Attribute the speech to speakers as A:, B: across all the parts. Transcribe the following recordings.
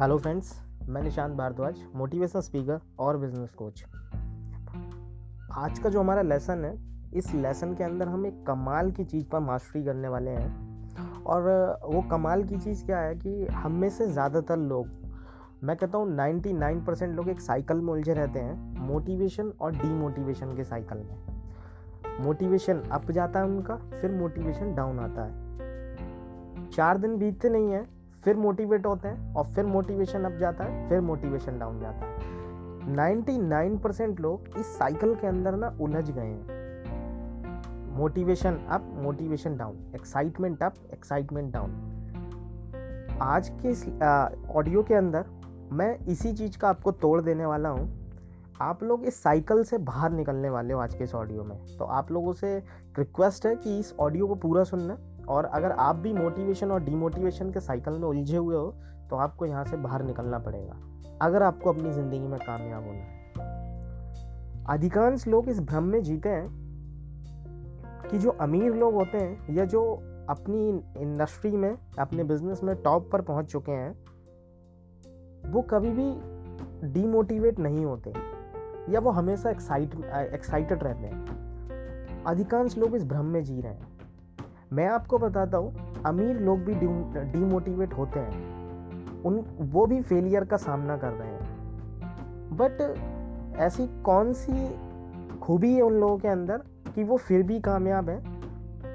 A: Hello friends मैं Nishant Bhardwaj motivational speaker और business coach आज का जो हमारा लेसन है, इस लेसन के अंदर हम एक कमाल की चीज़ पर मास्टरी करने वाले हैं। और वो कमाल की चीज़ क्या है कि हम में से ज़्यादातर लोग, मैं कहता हूँ 99 परसेंट लोग एक साइकिल में उलझे रहते हैं मोटिवेशन और डीमोटिवेशन के साइकिल में। मोटिवेशन अप जाता है उनका, फिर मोटिवेशन डाउन आता है। चार दिन बीतते नहीं है फिर मोटिवेट होते हैं और फिर मोटिवेशन अप जाता है, फिर मोटिवेशन डाउन जाता है। 99 परसेंट लोग इस साइकिल के अंदर ना उलझ गए हैं। Motivation up motivation down excitement up excitement down आज के इस ऑडियो के अंदर मैं इसी चीज़ का आपको तोड़ देने वाला हूँ। आप लोग इस साइकिल से बाहर निकलने वाले हो आज के इस ऑडियो में। तो आप लोगों से रिक्वेस्ट है कि इस ऑडियो को पूरा सुनना। और अगर आप भी मोटिवेशन और डीमोटिवेशन के साइकिल में उलझे हुए हो तो आपको यहाँ से बाहर निकलना पड़ेगा। अगर आपको अपनी ज़िंदगी में कामयाब होना है। अधिकांश लोग इस भ्रम में जीते हैं कि जो अमीर लोग होते हैं या जो अपनी इंडस्ट्री में, अपने बिज़नेस में टॉप पर पहुँच चुके हैं, वो कभी भी डीमोटिवेट नहीं होते या वो हमेशा एक्साइट एक्साइटेड रहते हैं। अधिकांश लोग इस भ्रम में जी रहे हैं। मैं आपको बताता हूँ, अमीर लोग भी डीमोटिवेट होते हैं। उन, वो भी फेलियर का सामना कर रहे हैं। बट ऐसी कौन सी खूबी है उन लोगों के अंदर कि वो फिर भी कामयाब है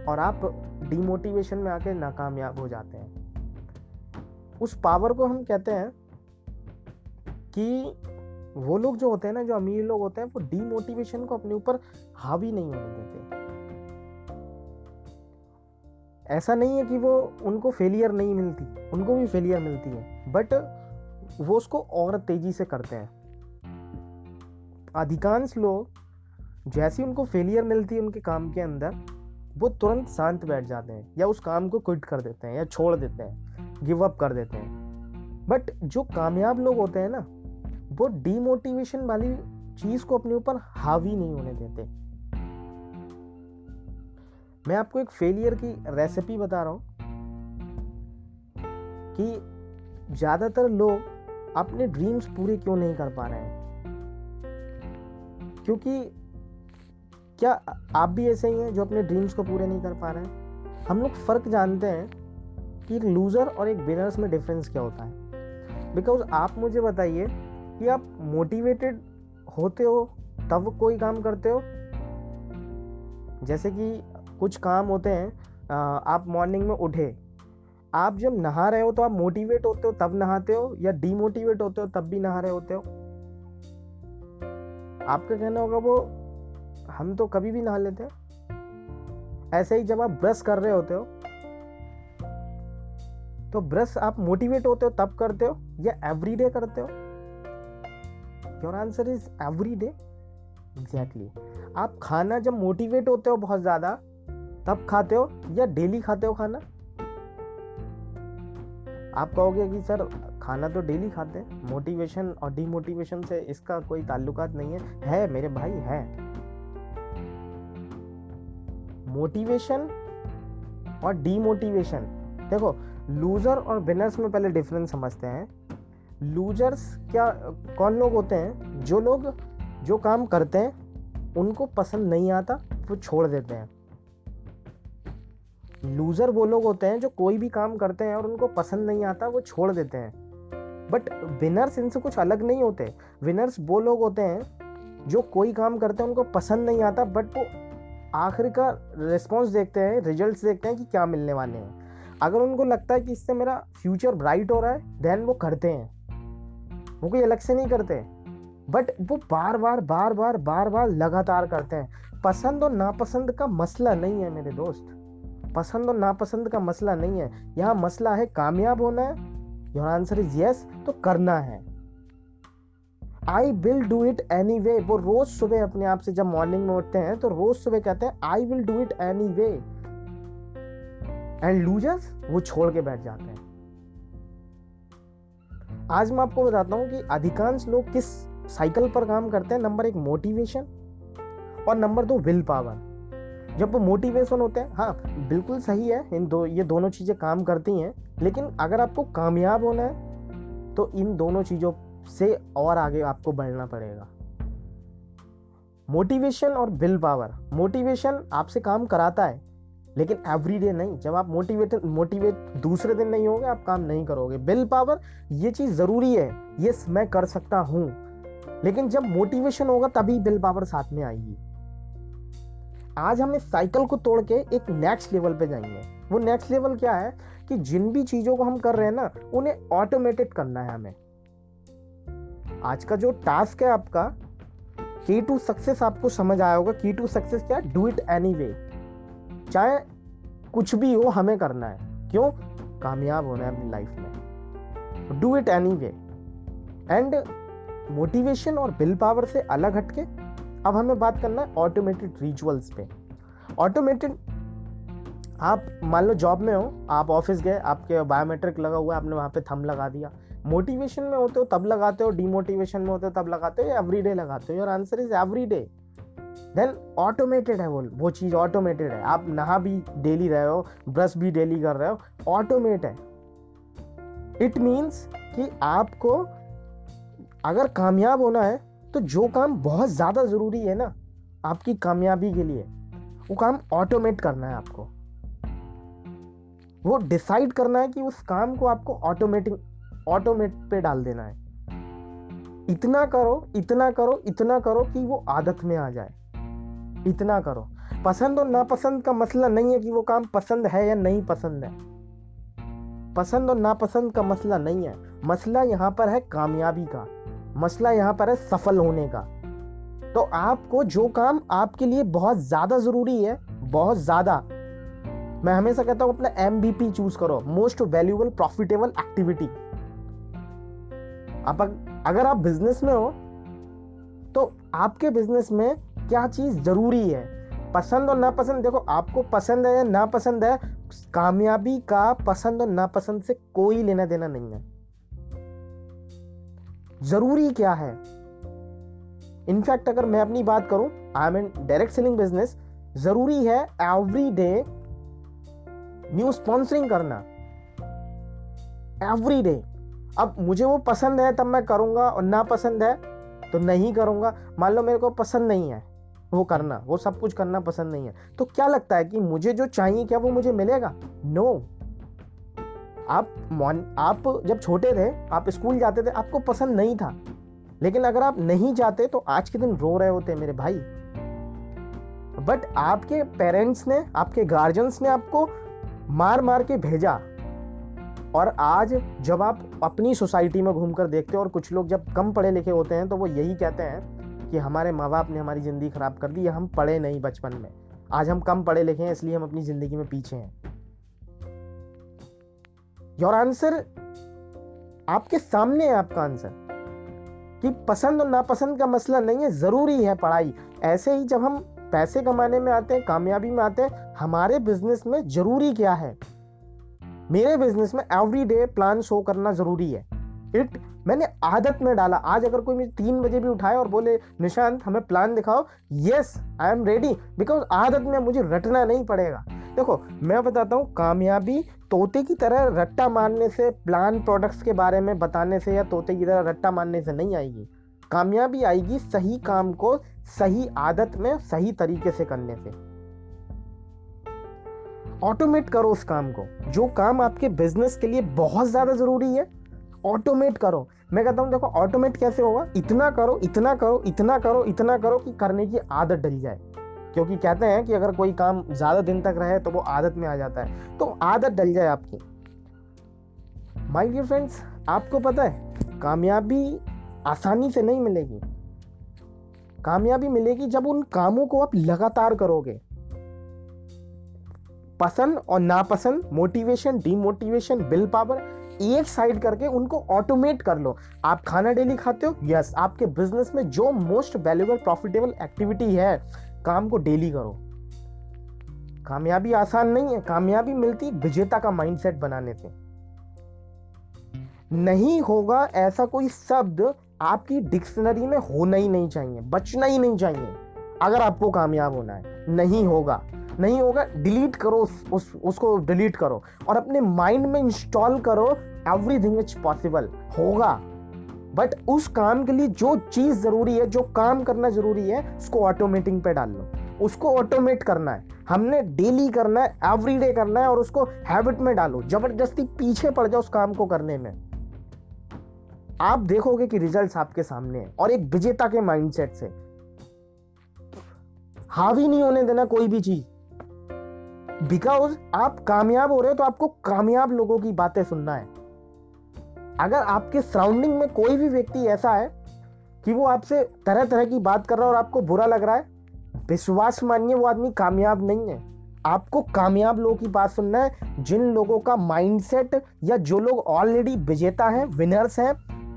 A: और आप डीमोटिवेशन में आके नाकामयाब हो जाते हैं? उस पावर को हम कहते हैं कि वो लोग जो होते हैं ना, जो अमीर लोग होते हैं, वो डीमोटिवेशन को अपने ऊपर हावी नहीं होने देते। ऐसा नहीं है कि वो उनको फेलियर नहीं मिलती, उनको भी फेलियर मिलती है बट वो उसको और तेज़ी से करते हैं। अधिकांश लोग जैसी उनको फेलियर मिलती है उनके काम के अंदर, वो तुरंत शांत बैठ जाते हैं, या उस काम को क्विट कर देते हैं, या छोड़ देते हैं गिव अप कर देते हैं। बट जो कामयाब लोग होते हैं ना, वो डीमोटिवेशन वाली चीज़ को अपने ऊपर हावी नहीं होने देते। मैं आपको एक फेलियर की रेसिपी बता रहा हूँ कि ज़्यादातर लोग अपने ड्रीम्स पूरे क्यों नहीं कर पा रहे हैं? क्योंकि क्या आप भी ऐसे ही हैं जो अपने ड्रीम्स को पूरे नहीं कर पा रहे हैं? हम लोग फ़र्क जानते हैं कि लूज़र और एक विनर्स में डिफरेंस क्या होता है। बिकॉज़ आप मुझे बताइए कि आप मोटिवेटेड होते हो, तब कोई काम करते हो? जैसे कि कुछ काम होते हैं आप मॉर्निंग में उठे। आप जब नहा रहे हो तो आप मोटिवेट होते हो, तब नहाते हो या डीमोटिवेट होते हो, तब भी नहा रहे होते हो? आपका कहना होगा, वो, हम तो कभी भी नहा लेते हैं। ऐसे ही जब आप ब्रश कर रहे होते हो तो ब्रश आप मोटिवेट होते हो, तब करते हो या एवरीडे करते हो? Your answer is everyday exactly आप खाना जब मोटिवेट होते हो बहुत ज़्यादा तब खाते हो या डेली खाते हो खाना? आप कहोगे कि सर, खाना तो डेली खाते हैं। मोटिवेशन और डीमोटिवेशन से इसका कोई ताल्लुकात नहीं है। है, मेरे भाई, है। मोटिवेशन और डीमोटिवेशन देखो लूजर और विनर्स में पहले डिफरेंस समझते हैं। लूजर्स क्या, कौन लोग होते हैं? जो लोग, जो काम करते हैं, उनको पसंद नहीं आता, वो छोड़ देते हैं। लूज़र वो लोग होते हैं जो कोई भी काम करते हैं और उनको पसंद नहीं आता, वो छोड़ देते हैं। बट विनर्स इनसे कुछ अलग नहीं होते। विनर्स वो लोग होते हैं जो कोई काम करते हैं, उनको पसंद नहीं आता बट वो आखिर का रिस्पॉन्स देखते हैं रिज़ल्ट देखते हैं कि क्या मिलने वाले हैं। अगर उनको लगता है कि इससे मेरा फ्यूचर ब्राइट हो रहा है देन वो करते हैं। वो कोई अलग से नहीं करते। बट वो बार बार बार बार बार बार लगातार करते हैं। पसंद और नापसंद का मसला नहीं है मेरे दोस्त। पसंद और नापसंद का मसला नहीं है। यहाँ मसला है कामयाब होना है। योर आंसर इज़ यस तो करना है। I will do it anyway वो रोज सुबह अपने आप से जब मॉर्निंग में उठते हैं तो रोज सुबह कहते हैं I will do it anyway and losers वो छोड़ के बैठ जाते हैं। आज मैं आपको बताता हूँ कि अधिकांश लोग किस साइकिल पर काम करते हैं। नंबर एक मोटिवेशन और नंबर दो विल पावर जब वो मोटिवेशन होते हैं हाँ बिल्कुल सही है, इन दो, ये दोनों चीज़ें काम करती हैं, लेकिन अगर आपको कामयाब होना है तो इन दोनों चीज़ों से और आगे आपको बढ़ना पड़ेगा। मोटिवेशन और विल पावर मोटिवेशन आपसे काम कराता है, लेकिन एवरीडे नहीं। जब आप मोटिवेट मोटिवेट दूसरे दिन नहीं होगे, आप काम नहीं करोगे। विल पावर ये चीज़ ज़रूरी है यस मैं कर सकता हूँ, लेकिन जब मोटिवेशन होगा, तभी विल पावर साथ में आएगी। आज हम इस साइकिल को तोड़ के एक नेक्स्ट लेवल पे जाएँगे। वो नेक्स्ट लेवल क्या है कि जिन भी चीज़ों को हम कर रहे हैं ना, उन्हें ऑटोमेटेड करना है हमें। आज का जो टास्क है आपका की टू सक्सेस आपको समझ आया होगा। की टू सक्सेस क्या डू इट एनी वे चाहे कुछ भी हो, हमें करना है। क्यों? कामयाब होना है अपनी लाइफ में। Do it anyway and motivation और विल पावर से अलग हटके अब हमें बात करना है ऑटोमेटेड रिचुअल्स पे। ऑटोमेटेड आप मान लो जॉब में हो, आप ऑफ़िस गए, आपके बायोमेट्रिक लगा हुआ है, आपने वहाँ पे थम लगा दिया। मोटिवेशन में होते हो, तब लगाते हो डिमोटिवेशन में होते हो, तब लगाते हो या एवरी डे लगाते हो? Your answer is every day then automated है वो वो चीज़ ऑटोमेटेड है। आप नहा भी डेली रहे हो ब्रश भी डेली कर रहे हो ऑटोमेट है। इट मीन्स कि आपको अगर कामयाब होना है तो जो काम बहुत ज़्यादा ज़रूरी है ना, आपकी कामयाबी के लिए, वो काम ऑटोमेट करना है आपको। वो डिसाइड करना है कि उस काम को आपको ऑटोमेटिक ऑटोमेट पे डाल देना है। इतना करो इतना करो इतना करो कि वो आदत में आ जाए। इतना करो। पसंद और नापसंद का मसला नहीं है कि वो काम पसंद है या नहीं पसंद है। पसंद और नापसंद का मसला नहीं है। मसला यहाँ पर है कामयाबी का। मसला यहाँ पर है सफल होने का। तो आपको जो काम आपके लिए बहुत ज़्यादा ज़रूरी है, बहुत ज़्यादा, मैं हमेशा कहता हूँ अपना एम बी पी चूज़ करो मोस्ट वैल्यूबल प्रॉफिटेबल एक्टिविटी आप अगर आप बिज़नेस में हो तो आपके बिज़नेस में क्या चीज़ ज़रूरी है? पसंद और नापसंद, देखो आपको पसंद है या नापसंद है, कामयाबी का पसंद और नापसंद से कोई लेना देना नहीं है। ज़रूरी क्या है? इनफैक्ट अगर मैं अपनी बात करूँ I am in direct selling business ज़रूरी है एवरी डे न्यू स्पॉन्सरिंग करना। एवरी डे अब मुझे वो पसंद है, तब मैं करूँगा और ना पसंद है तो नहीं करूँगा। मान लो मेरे को पसंद नहीं है वो करना, वो सब कुछ करना पसंद नहीं है। तो क्या लगता है कि मुझे जो चाहिए, क्या वो मुझे मिलेगा? No no. आप मॉन आप जब छोटे थे, आप स्कूल जाते थे, आपको पसंद नहीं था। लेकिन अगर आप नहीं जाते तो आज के दिन रो रहे होते मेरे भाई। बट आपके पेरेंट्स ने, आपके गार्जियंस ने आपको मार मार के भेजा। और आज जब आप अपनी सोसाइटी में घूमकर देखते हो, और कुछ लोग जब कम पढ़े लिखे होते हैं तो वो यही कहते हैं कि हमारे माँ बाप ने हमारी ज़िंदगी ख़राब कर दी, हम पढ़े नहीं बचपन में। आज हम कम पढ़े लिखे हैं, इसलिए हम अपनी ज़िंदगी में पीछे हैं। योर आंसर आपके सामने है आपका आंसर कि पसंद और नापसंद का मसला नहीं है, ज़रूरी है पढ़ाई. ऐसे ही जब हम पैसे कमाने में आते हैं, कामयाबी में आते हैं, हमारे बिज़नेस में ज़रूरी क्या है? मेरे बिज़नेस में एवरी डे प्लान शो करना ज़रूरी है. इट मैंने आदत में डाला। आज अगर कोई मुझे तीन बजे भी उठाए और बोले, निशांत, हमें प्लान दिखाओ yes I am ready because आदत में मुझे रटना नहीं पड़ेगा। देखो, मैं बताता हूँ, कामयाबी तोते की तरह रट्टा मारने से प्लान प्रोडक्ट्स के बारे में बताने से या तोते की तरह रट्टा मारने से नहीं आएगी। कामयाबी आएगी सही काम को सही आदत में, सही तरीके से करने से। ऑटोमेट करो उस काम को। जो काम आपके बिज़नेस के लिए बहुत ज़्यादा ज़रूरी है ऑटोमेट करो। मैं कहता हूँ, देखो, ऑटोमेट कैसे होगा? इतना करो इतना करो इतना करो इतना करो कि करने की आदत डल जाए। क्योंकि कहते हैं कि अगर कोई काम ज़्यादा दिन तक रहे तो वो आदत में आ जाता है। तो आदत डल जाए आपकी। माय डियर फ्रेंड्स आपको पता है, कामयाबी आसानी से नहीं मिलेगी। कामयाबी मिलेगी जब उन कामों को आप लगातार करोगे। पसंद और नापसंद मोटिवेशन डीमोटिवेशन विल पावर एक साइड करके उनको ऑटोमेट कर लो। आप खाना डेली खाते हो? यस आपके बिज़नेस में जो मोस्ट वैल्यूबल प्रॉफिटेबल एक्टिविटी है काम को डेली करो। कामयाबी आसान नहीं है। कामयाबी मिलती विजेता का माइंडसेट बनाने से। नहीं होगा ऐसा कोई शब्द आपकी डिक्शनरी में होना ही नहीं चाहिए बचना ही नहीं चाहिए अगर आपको कामयाब होना है। नहीं होगा। नहीं होगा डिलीट करो उस, उस उसको डिलीट करो। और अपने माइंड में इंस्टॉल करो एवरीथिंग इज़ पॉसिबल होगा। बट उस काम के लिए जो चीज़ ज़रूरी है, जो काम करना ज़रूरी है, उसको ऑटोमेटिंग पे डाल लो। उसको ऑटोमेट करना है। हमने डेली करना है एवरीडे करना है और उसको हैबिट में डालो। ज़बरदस्ती पीछे पड़ जाओ उस काम को करने में। आप देखोगे कि रिजल्ट्स आपके सामने हैं और एक विजेता के माइंडसेट से। हावी नहीं होने देना कोई भी चीज़। बिकॉज़ आप कामयाब हो रहे हो तो आपको कामयाब लोगों की बातें सुनना है। अगर आपके सराउंडिंग में कोई भी व्यक्ति ऐसा है कि वो आपसे तरह तरह की बात कर रहा है और आपको बुरा लग रहा है, विश्वास मानिए वो आदमी कामयाब नहीं है। आपको कामयाब लोगों की बात सुनना है, जिन लोगों का माइंडसेट या जो लोग ऑलरेडी विजेता हैं विनर्स हैं,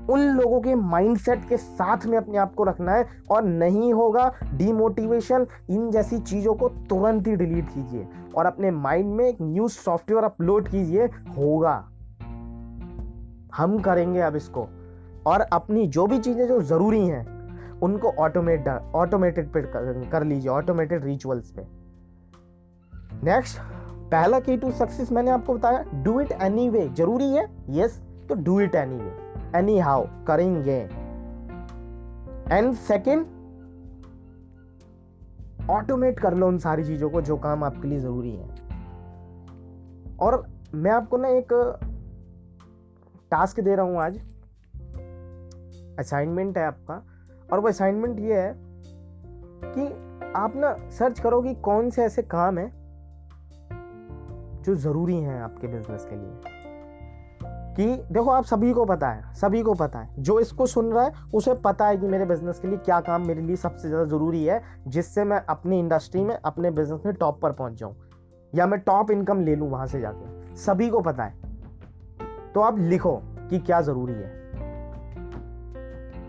A: उन लोगों के माइंडसेट के साथ में अपने आप को रखना है और नहीं होगा डीमोटिवेशन इन जैसी चीज़ों को तुरंत ही डिलीट कीजिए और अपने माइंड में एक न्यू सॉफ्टवेयर अपलोड कीजिए, होगा। हम करेंगे अब इसको। और अपनी जो भी चीज़ें जो ज़रूरी हैं उनको ऑटोमेट ऑटोमेटेड पे कर लीजिए ऑटोमेटेड रिचुअल्स पे। नेक्स्ट पहला की टू सक्सेस मैंने आपको बताया डू इट एनी वे ज़रूरी है? यस yes, तो do it anyway anyhow करेंगे। एंड सेकेंड ऑटोमेट कर लो उन सारी चीज़ों को जो काम आपके लिए ज़रूरी है। और मैं आपको ना एक टास्क दे रहा हूँ आज। असाइनमेंट है आपका। और वो असाइनमेंट ये है कि आप ना सर्च करो कि कौन से ऐसे काम है जो ज़रूरी हैं आपके बिज़नेस के लिए। कि देखो, आप सभी को पता है, सभी को पता है। जो इसको सुन रहा है, उसे पता है कि मेरे बिज़नेस के लिए क्या काम मेरे लिए सबसे ज़्यादा ज़रूरी है, जिससे मैं अपनी इंडस्ट्री में, अपने बिज़नेस में टॉप पर पहुँच जाऊँ। या मैं टॉप इनकम ले लूँ वहाँ से जाके। सभी को पता है। तो आप लिखो कि क्या ज़रूरी है।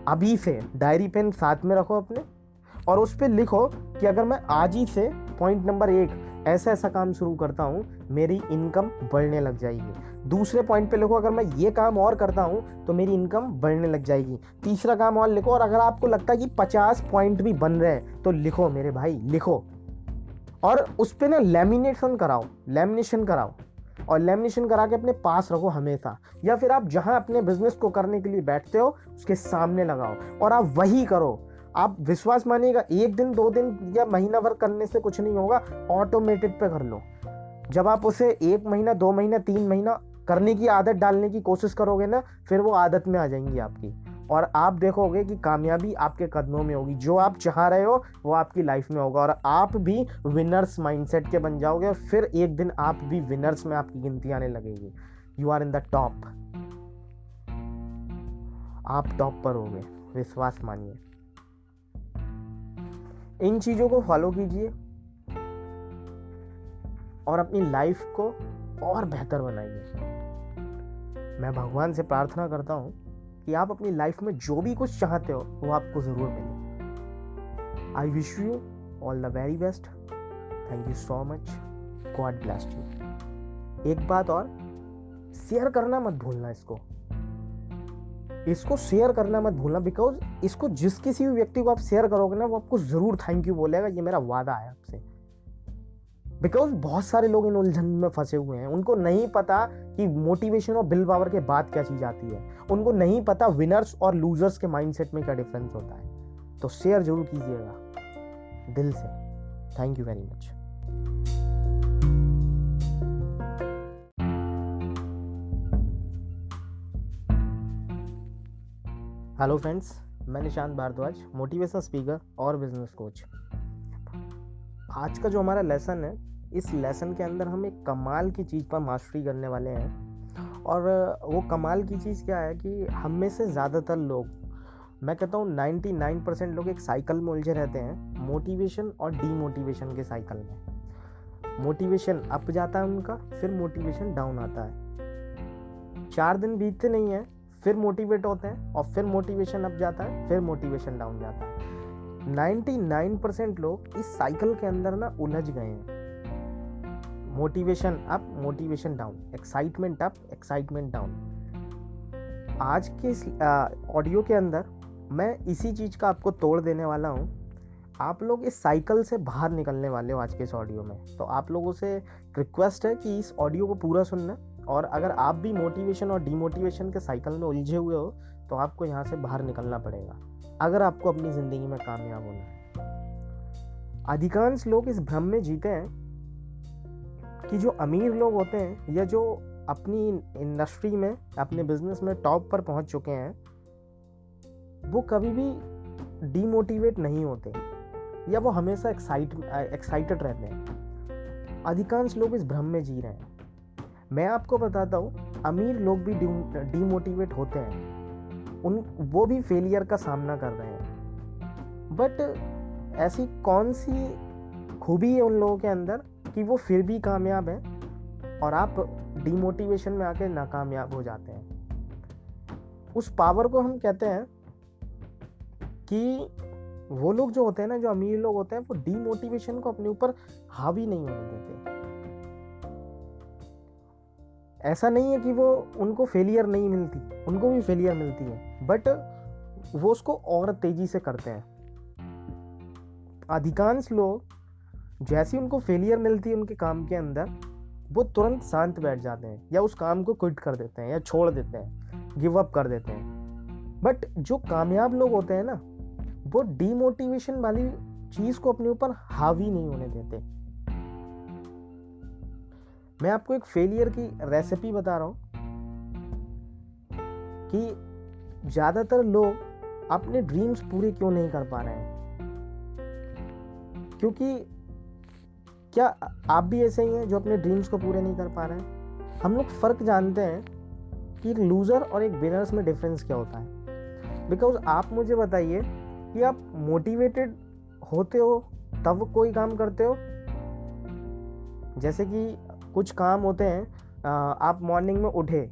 A: अभी से डायरी पेन साथ में रखो अपने और उस पर लिखो कि अगर मैं आज ही से पॉइंट नंबर एक ऐसा ऐसा काम शुरू करता हूँ, मेरी इनकम बढ़ने लग जाएगी। दूसरे पॉइंट पे लिखो, अगर मैं ये काम और करता हूँ तो मेरी इनकम बढ़ने लग जाएगी। तीसरा काम और लिखो और अगर आपको लगता है कि पचास पॉइंट भी बन रहे हैं तो लिखो मेरे भाई, लिखो। और उस पर ना लेमिनेशन कराओ लेमिनेशन कराओ। और लेमिनेशन करा के अपने पास रखो हमेशा। या फिर आप जहाँ अपने बिज़नेस को करने के लिए बैठते हो, उसके सामने लगाओ और आप वही करो। आप विश्वास मानिएगा, एक दिन, दो दिन या महीना भर करने से कुछ नहीं होगा ऑटोमेटेड पे कर लो। जब आप उसे एक महीना, दो महीना, तीन महीना करने की आदत डालने की कोशिश करोगे ना, फिर वो आदत में आ जाएँगी आपकी। और आप देखोगे कि कामयाबी आपके कदमों में होगी। जो आप चाह रहे हो, वो आपकी लाइफ में होगा। और आप भी विनर्स माइंडसेट के बन जाओगे और फिर एक दिन आप भी विनर्स में आपकी गिनती आने लगेगी। You are in the top आप टॉप पर होगे। विश्वास मानिए। इन चीज़ों को फॉलो कीजिए। और अपनी लाइफ को और बेहतर बनाइए। मैं भगवान से प्रार्थना करता हूँ कि आप अपनी लाइफ में जो भी कुछ चाहते हो, वो आपको ज़रूर मिले। I wish you all the very best thank you so much God blessed you एक बात और शेयर करना मत भूलना इसको। इसको शेयर करना मत भूलना बिकॉज़ इसको जिस किसी भी व्यक्ति को आप शेयर करोगे ना, वो आपको ज़रूर थैंक यू बोलेगा, ये मेरा वादा है आपसे। बिकॉज़ बहुत सारे लोग इन उलझन में फंसे हुए हैं। उनको नहीं पता कि मोटिवेशन और बिल पावर के बाद क्या चीज़ आती है। उनको नहीं पता विनर्स और लूजर्स के माइंडसेट में क्या डिफरेंस होता है। तो शेयर ज़रूर कीजिएगा। दिल से। Thank you very much hello friends मैं निशांत भारद्वाज मोटिवेशनल स्पीकर और बिज़नेस कोच आज का जो हमारा लेसन है इस लेसन के अंदर हम एक कमाल की चीज़ पर मास्टरी करने वाले हैं। और वो कमाल की चीज़ क्या है कि हम में से ज़्यादातर लोग मैं कहता हूँ 99 परसेंट लोग एक साइकिल में उलझे रहते हैं मोटिवेशन और डीमोटिवेशन के साइकिल में। मोटिवेशन अप जाता है उनका फिर मोटिवेशन डाउन आता है। चार दिन बीतते नहीं हैं फिर मोटिवेट होते हैं और फिर मोटिवेशन अप जाता है फिर मोटिवेशन डाउन जाता है। 99 परसेंट लोग इस साइकिल के अंदर ना उलझ गए हैं। Motivation up, motivation down, excitement up, excitement down. आज के इस ऑडियो के अंदर मैं इसी चीज़ का आपको तोड़ देने वाला हूँ। आप लोग इस साइकिल से बाहर निकलने वाले हो आज के इस ऑडियो में। तो आप लोगों से रिक्वेस्ट है कि इस ऑडियो को पूरा सुनना और अगर आप भी मोटिवेशन और डीमोटिवेशन के साइकिल में उलझे हुए हो तो आपको यहाँ से बाहर निकलना पड़ेगा। अगर आपको अपनी ज़िंदगी में कामयाब होना है। अधिकांश लोग इस भ्रम में जीते हैं कि जो अमीर लोग होते हैं या जो अपनी इंडस्ट्री में, अपने बिज़नेस में टॉप पर पहुँच चुके हैं, वो कभी भी डीमोटिवेट नहीं होते या वो हमेशा एक्साइट एक्साइटेड रहते हैं। अधिकांश लोग इस भ्रम में जी रहे हैं। मैं आपको बताता हूँ, अमीर लोग भी डीमोटिवेट होते हैं। उन, वो भी फेलियर का सामना कर रहे हैं। बट ऐसी कौन सी खूबी है उन लोगों के अंदर कि वो फिर भी कामयाब हैं और आप डीमोटिवेशन में आके नाकामयाब हो जाते हैं। उस पावर को हम कहते हैं कि वो लोग जो होते हैं ना, जो अमीर लोग होते हैं, वो डीमोटिवेशन को अपने ऊपर हावी नहीं होने देते। ऐसा नहीं है कि वो उनको फेलियर नहीं मिलती, उनको भी फेलियर मिलती है बट वो उसको और तेज़ी से करते हैं। अधिकांश लोग जैसी उनको फेलियर मिलती है उनके काम के अंदर, वो तुरंत शांत बैठ जाते हैं, या उस काम को क्विट कर देते हैं, या छोड़ देते हैं गिव अप कर देते हैं। बट जो कामयाब लोग होते हैं ना, वो डीमोटिवेशन वाली चीज़ को अपने ऊपर हावी नहीं होने देते। मैं आपको एक फेलियर की रेसिपी बता रहा हूँ कि ज़्यादातर लोग अपने ड्रीम्स पूरे क्यों नहीं कर पा रहे हैं? क्योंकि क्या आप भी ऐसे ही हैं जो अपने ड्रीम्स को पूरे नहीं कर पा रहे हैं? हम लोग फ़र्क जानते हैं कि लूज़र और एक विनर्स में डिफरेंस क्या होता है। बिकॉज़ आप मुझे बताइए कि आप मोटिवेटेड होते हो, तब कोई काम करते हो? जैसे कि कुछ काम होते हैं आप मॉर्निंग में उठे,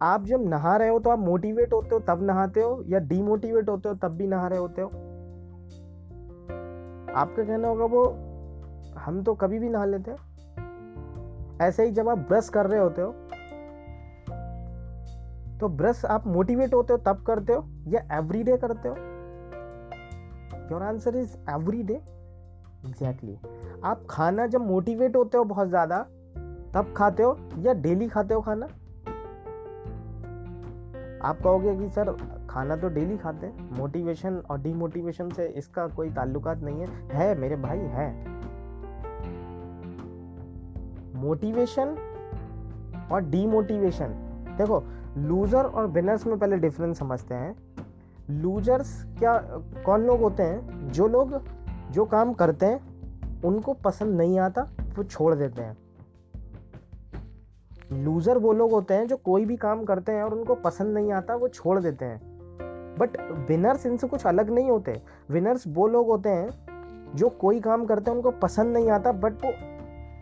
A: आप जब नहा रहे हो तो आप मोटिवेट होते हो, तब नहाते हो, या डीमोटिवेट होते हो, तब भी नहा रहे होते हो? आपका कहना होगा वो हम तो कभी भी नहा लेते ऐसे ही जब आप ब्रश कर रहे होते हो तो ब्रश आप मोटिवेट होते हो, तब करते हो या एवरी डे करते हो? Your answer is every day exactly आप खाना जब मोटिवेट होते हो बहुत ज़्यादा, तब खाते हो या डेली खाते हो खाना? आप कहोगे कि, सर, खाना तो डेली खाते हैं। मोटिवेशन और डीमोटिवेशन से इसका कोई ताल्लुकात नहीं है। है, मेरे भाई, है। मोटिवेशन और डीमोटिवेशन देखो लूजर और विनर्स में पहले डिफरेंस समझते हैं। लूजर्स क्या, कौन लोग होते हैं? जो लोग, जो काम करते हैं, उनको पसंद नहीं आता, वो छोड़ देते हैं। लूजर वो लोग होते हैं जो कोई भी काम करते हैं और उनको पसंद नहीं आता, वो छोड़ देते हैं। बट विनर्स इनसे कुछ अलग नहीं होते। विनर्स वो लोग होते हैं जो कोई काम करते हैं, उनको पसंद नहीं आता बट वो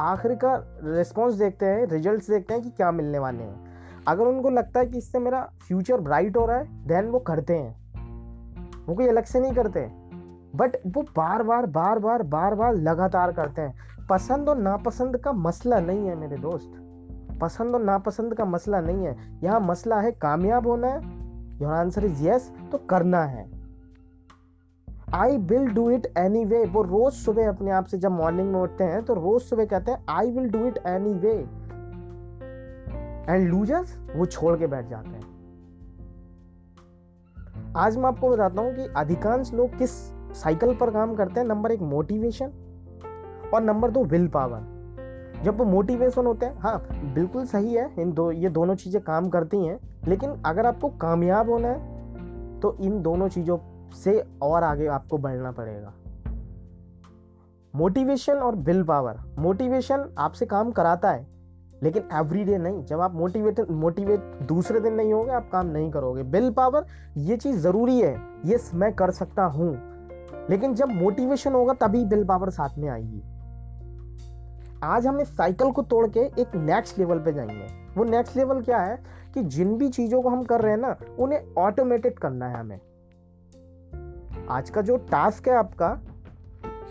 A: आखिर का रिस्पॉन्स देखते हैं रिज़ल्ट देखते हैं कि क्या मिलने वाले हैं। अगर उनको लगता है कि इससे मेरा फ्यूचर ब्राइट हो रहा है देन वो करते हैं। वो कोई अलग से नहीं करते। बट वो बार बार बार बार बार बार लगातार करते हैं। पसंद और नापसंद का मसला नहीं है मेरे दोस्त। पसंद और नापसंद का मसला नहीं है। यहाँ मसला है कामयाब होना है। योर आंसर इज़ यस तो करना है। I will do it anyway वो रोज सुबह अपने आप से जब मॉर्निंग में उठते हैं तो रोज सुबह कहते हैं I will do it anyway and losers वो छोड़ के बैठ जाते हैं। आज मैं आपको बताता हूँ कि अधिकांश लोग किस साइकिल पर काम करते हैं। नंबर एक मोटिवेशन और नंबर दो विल पावर जब वो मोटिवेशन होते हैं हाँ बिल्कुल सही है, इन दो, ये दोनों चीज़ें काम करती हैं, लेकिन अगर आपको कामयाब होना है तो इन दोनों चीज़ों से और आगे आपको बढ़ना पड़ेगा। मोटिवेशन और विल पावर मोटिवेशन आपसे काम कराता है, लेकिन एवरी डे नहीं। जब आप मोटिवेट मोटिवेट दूसरे दिन नहीं होगे, आप काम नहीं करोगे। विल पावर ये चीज़ ज़रूरी है। ये मैं कर सकता हूँ। लेकिन जब मोटिवेशन होगा, तभी विल पावर साथ में आएगी। आज हम इस साइकिल को तोड़ के एक नेक्स्ट लेवल पे जाएँगे। वो नेक्स्ट लेवल क्या है? कि जिन भी चीज़ों को हम कर रहे हैं ना, उन्हें ऑटोमेटेड करना है हमें। आज का जो टास्क है आपका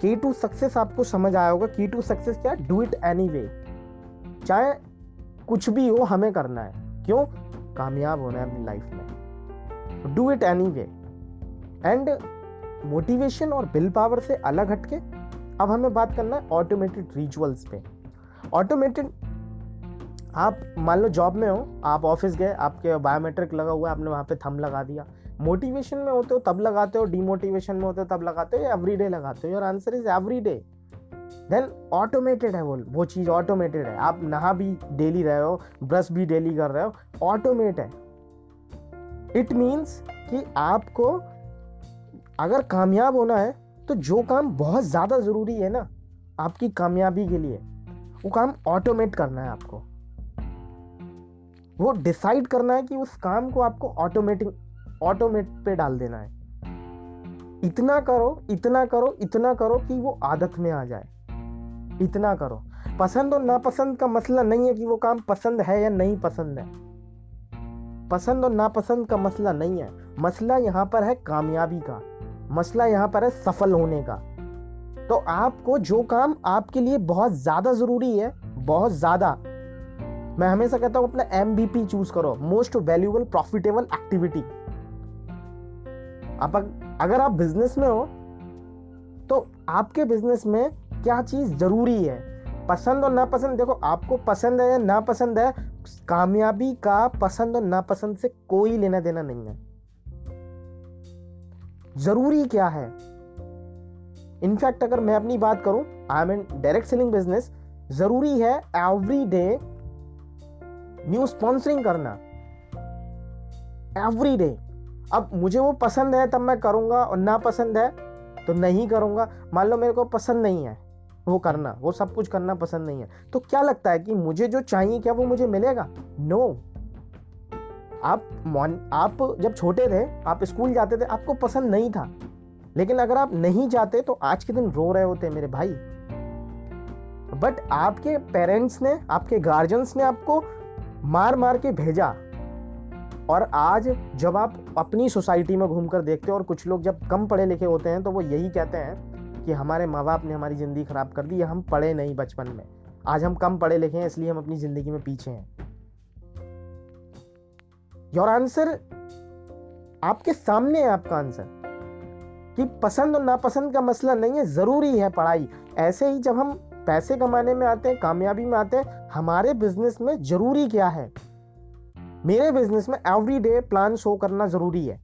A: की टू सक्सेस आपको समझ आया होगा। की टू सक्सेस क्या? डू इट एनी वे चाहे कुछ भी हो, हमें करना है। क्यों? कामयाब होना है अपनी लाइफ में। Do it anyway and motivation और बिल पावर से अलग हटके, अब हमें बात करना है ऑटोमेटेड रिचुअल्स पे। ऑटोमेटेड आप मान लो जॉब में हो, आप ऑफ़िस गए, आपके बायोमेट्रिक लगा हुआ है, आपने वहाँ पे थम लगा दिया। मोटिवेशन में होते हो, तब लगाते हो डीमोटिवेशन में होते हो, तब लगाते हो या एवरी डे लगाते हो? Your answer is every day then automated है वो वो चीज़ ऑटोमेटेड है। आप नहा भी डेली रहे हो ब्रश भी डेली कर रहे हो ऑटोमेट है। इट मीन्स कि आपको अगर कामयाब होना है तो जो काम बहुत ज़्यादा ज़रूरी है ना, आपकी कामयाबी के लिए, वो काम ऑटोमेट करना है आपको। वो डिसाइड करना है कि उस काम को आपको ऑटोमेटिक ऑटोमेट पे डाल देना है। इतना करो इतना करो इतना करो कि वो आदत में आ जाए। इतना करो। पसंद और नापसंद का मसला नहीं है कि वो काम पसंद है या नहीं पसंद है। पसंद और नापसंद का मसला नहीं है। मसला यहाँ पर है कामयाबी का। मसला यहाँ पर है सफल होने का। तो आपको जो काम आपके लिए बहुत ज़्यादा ज़रूरी है, बहुत ज़्यादा, मैं हमेशा कहता हूँ अपना एमबीपी चूज़ करो। मोस्ट वैल्यूबल प्रॉफिटेबल एक्टिविटी आप अगर आप बिज़नेस में हो तो आपके बिज़नेस में क्या चीज़ ज़रूरी है? पसंद और नापसंद, देखो आपको पसंद है या नापसंद है, कामयाबी का पसंद और नापसंद से कोई लेना देना नहीं है। ज़रूरी क्या है? इनफैक्ट अगर मैं अपनी बात करूँ I am in direct selling business ज़रूरी है एवरी डे न्यू स्पॉन्सरिंग करना। एवरी डे अब मुझे वो पसंद है, तब मैं करूँगा और ना पसंद है तो नहीं करूँगा। मान लो मेरे को पसंद नहीं है वो करना, वो सब कुछ करना पसंद नहीं है। तो क्या लगता है कि मुझे जो चाहिए, क्या वो मुझे मिलेगा? No no. आप आप जब छोटे थे, आप स्कूल जाते थे, आपको पसंद नहीं था। लेकिन अगर आप नहीं जाते तो आज के दिन रो रहे होते मेरे भाई। बट आपके पेरेंट्स ने, आपके गार्जियंस ने आपको मार मार के भेजा। और आज जब आप अपनी सोसाइटी में घूमकर देखते हो और कुछ लोग जब कम पढ़े लिखे होते हैं तो वो यही कहते हैं कि हमारे माँ बाप ने हमारी ज़िंदगी ख़राब कर दी, हम पढ़े नहीं बचपन में। आज हम कम पढ़े लिखे हैं, इसलिए हम अपनी ज़िंदगी में पीछे हैं। योर आंसर आपके सामने है आपका आंसर कि पसंद और नापसंद का मसला नहीं है, ज़रूरी है पढ़ाई। ऐसे ही जब हम पैसे कमाने में आते हैं, कामयाबी में आते हैं, हमारे बिज़नेस में ज़रूरी क्या है? मेरे बिज़नेस में एवरी डे प्लान शो करना ज़रूरी है।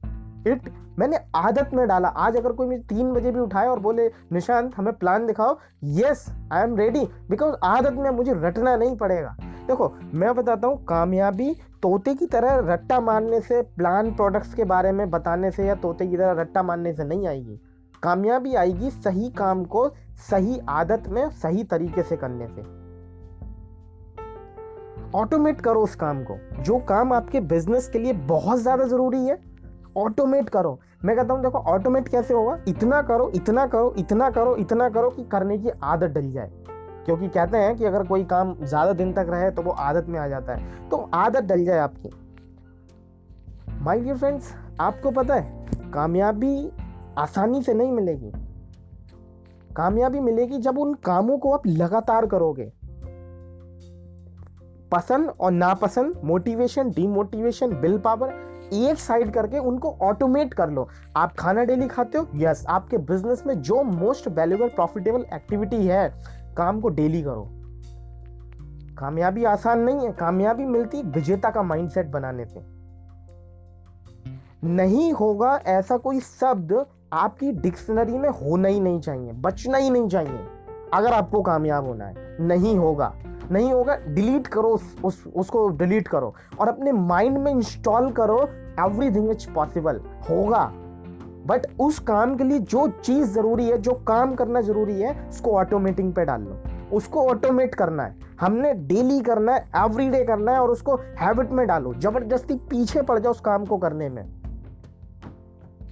A: इट मैंने आदत में डाला। आज अगर कोई मुझे तीन बजे भी उठाए और बोले, निशांत, हमें प्लान दिखाओ yes I am ready because आदत में मुझे रटना नहीं पड़ेगा। देखो, मैं बताता हूँ, कामयाबी तोते की तरह रट्टा मारने से प्लान प्रोडक्ट्स के बारे में बताने से या तोते की तरह रट्टा मारने से नहीं आएगी। कामयाबी आएगी सही काम को सही आदत में, सही तरीके से करने से। ऑटोमेट करो उस काम को। जो काम आपके बिज़नेस के लिए बहुत ज़्यादा ज़रूरी है ऑटोमेट करो। मैं कहता हूँ, देखो ऑटोमेट कैसे होगा? इतना करो इतना करो इतना करो इतना करो कि करने की आदत डल जाए। क्योंकि कहते हैं कि अगर कोई काम ज़्यादा दिन तक रहे तो वो आदत में आ जाता है। तो आदत डल जाए आपकी। माय डियर फ्रेंड्स आपको पता है, कामयाबी आसानी से नहीं मिलेगी। कामयाबी मिलेगी जब उन कामों को आप लगातार करोगे। पसंद और नापसंद मोटिवेशन डीमोटिवेशन बिल पावर एक साइड करके उनको ऑटोमेट कर लो। आप खाना डेली खाते हो? यस आपके बिज़नेस में जो मोस्ट वैल्यूबल प्रॉफिटेबल एक्टिविटी है, काम को डेली करो। कामयाबी आसान नहीं है। कामयाबी मिलती विजेता का माइंडसेट बनाने से। नहीं होगा ऐसा कोई शब्द आपकी डिक्शनरी में होना ही नहीं चाहिए, बचना ही नहीं चाहिए, अगर आपको कामयाब होना है। नहीं होगा। नहीं होगा डिलीट करो उस, उस उसको डिलीट करो और अपने माइंड में इंस्टॉल करो एवरीथिंग इज़ पॉसिबल होगा। बट उस काम के लिए जो चीज़ ज़रूरी है जो काम करना ज़रूरी है उसको ऑटोमेटिंग पे डाल लो। उसको ऑटोमेट करना है। हमने डेली करना है एवरी डे करना है और उसको हैबिट में डालो। ज़बरदस्ती पीछे पड़ जाओ उस काम को करने में।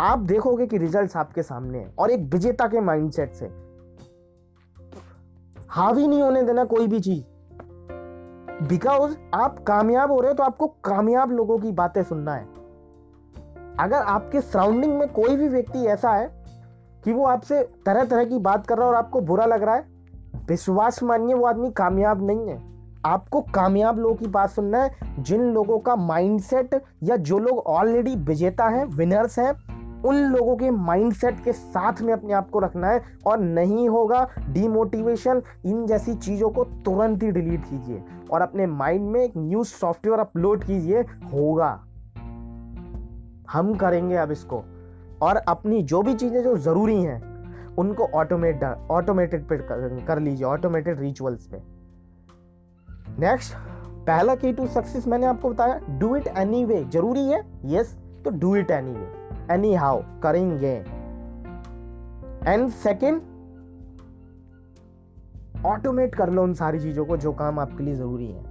A: आप देखोगे कि रिजल्ट्स आपके सामने हैं और एक विजेता के माइंडसेट से। हावी नहीं होने देना कोई भी चीज़। बिकॉज़ आप कामयाब हो रहे हो तो आपको कामयाब लोगों की बातें सुनना है। अगर आपके सराउंडिंग में कोई भी व्यक्ति ऐसा है कि वो आपसे तरह तरह की बात कर रहा है और आपको बुरा लग रहा है, विश्वास मानिए वो आदमी कामयाब नहीं है। आपको कामयाब लोगों की बात सुनना है, जिन लोगों का माइंडसेट या जो लोग ऑलरेडी विजेता हैं विनर्स हैं उन लोगों के माइंडसेट के साथ में अपने आप को रखना है और नहीं होगा डीमोटिवेशन इन जैसी चीज़ों को तुरंत ही डिलीट कीजिए और अपने माइंड में एक न्यू सॉफ्टवेयर अपलोड कीजिए होगा। हम करेंगे अब इसको। और अपनी जो भी चीज़ें जो ज़रूरी हैं उनको ऑटोमेट ऑटोमेटेड पे कर लीजिए ऑटोमेटेड रिचुअल्स पे। नेक्स्ट पहला की टू सक्सेस मैंने आपको बताया डू इट एनी वे ज़रूरी है? यस yes, तो do it anyway anyhow करेंगे। एंड सेकेंड ऑटोमेट कर लो उन सारी चीज़ों को जो काम आपके लिए ज़रूरी है।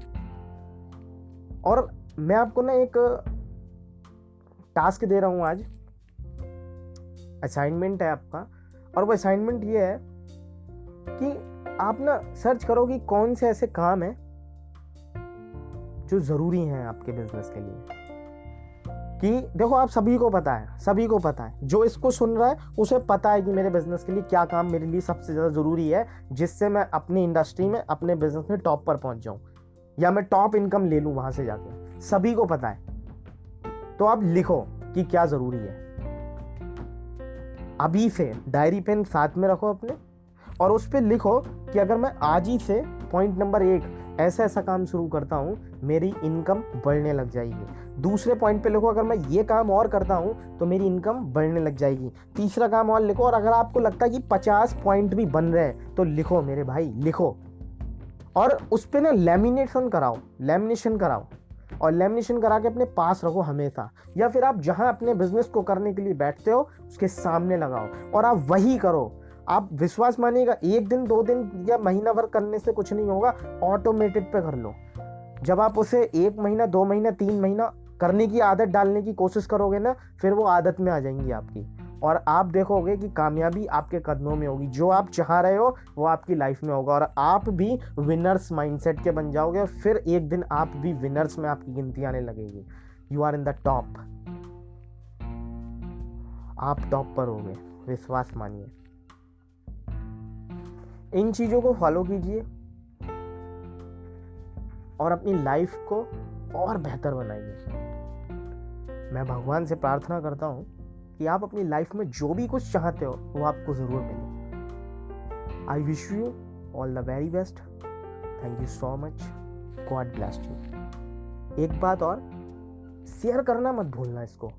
A: और मैं आपको ना एक टास्क दे रहा हूँ आज। असाइनमेंट है आपका। और वो असाइनमेंट ये है कि आप ना सर्च करो कि कौन से ऐसे काम है जो ज़रूरी हैं आपके बिज़नेस के लिए। कि देखो आप सभी को पता है, सभी को पता है। जो इसको सुन रहा है, उसे पता है कि मेरे बिज़नेस के लिए क्या काम मेरे लिए सबसे ज़्यादा ज़रूरी है, जिससे मैं अपनी इंडस्ट्री में, अपने बिज़नेस में टॉप पर पहुँच जाऊँ। या मैं टॉप इनकम ले लूँ वहाँ से जाकर सभी को पता है। तो आप लिखो कि क्या ज़रूरी है। अभी से डायरी पेन साथ में रखो अपने, और उस पर लिखो कि अगर मैं आज ही से पॉइंट नंबर एक ऐसा ऐसा काम शुरू करता हूँ, मेरी इनकम बढ़ने लग जाएगी। दूसरे पॉइंट पे लिखो, अगर मैं ये काम और करता हूँ तो मेरी इनकम बढ़ने लग जाएगी। तीसरा काम और लिखो, और अगर आपको लगता है कि पचास पॉइंट भी बन रहे हैं तो लिखो मेरे भाई, लिखो। और उस पर ना लेमिनेशन कराओ लेमिनेशन कराओ। और लेमिनेशन करा के अपने पास रखो हमेशा। या फिर आप जहाँ अपने बिज़नेस को करने के लिए बैठते हो, उसके सामने लगाओ। और आप वही करो। आप विश्वास मानिएगा, एक दिन, दो दिन या महीना भर करने से कुछ नहीं होगा ऑटोमेटेड पे कर लो। जब आप उसे एक महीना, दो महीना, तीन महीना करने की आदत डालने की कोशिश करोगे ना, फिर वो आदत में आ जाएँगी आपकी। और आप देखोगे कि कामयाबी आपके कदमों में होगी। जो आप चाह रहे हो, वो आपकी लाइफ में होगा। और आप भी विनर्स माइंडसेट के बन जाओगे और फिर एक दिन आप भी विनर्स में आपकी गिनती आने लगेगी। You are in the top आप टॉप पर होगे। विश्वास मानिए। इन चीज़ों को फॉलो कीजिए और अपनी लाइफ को और बेहतर बनाइए। मैं भगवान से प्रार्थना करता हूँ कि आप अपनी लाइफ में जो भी कुछ चाहते हो, वो आपको ज़रूर मिले। I wish you all the very best thank you so much God bless you एक बात और शेयर करना मत भूलना इसको।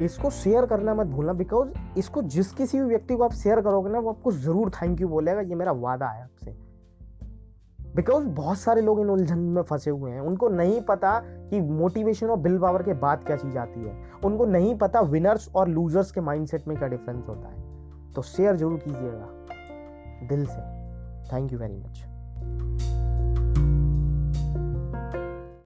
A: इसको शेयर करना मत भूलना बिकॉज़ इसको जिस किसी भी व्यक्ति को आप शेयर करोगे ना, वो आपको ज़रूर थैंक यू बोलेगा, ये मेरा वादा है आपसे। बिकॉज़ बहुत सारे लोग इन उलझन में फंसे हुए हैं। उनको नहीं पता कि मोटिवेशन और बिल पावर के बाद क्या चीज़ आती है। उनको नहीं पता विनर्स और लूजर्स के माइंडसेट में क्या डिफरेंस होता है। तो शेयर ज़रूर कीजिएगा। दिल से। Thank you very much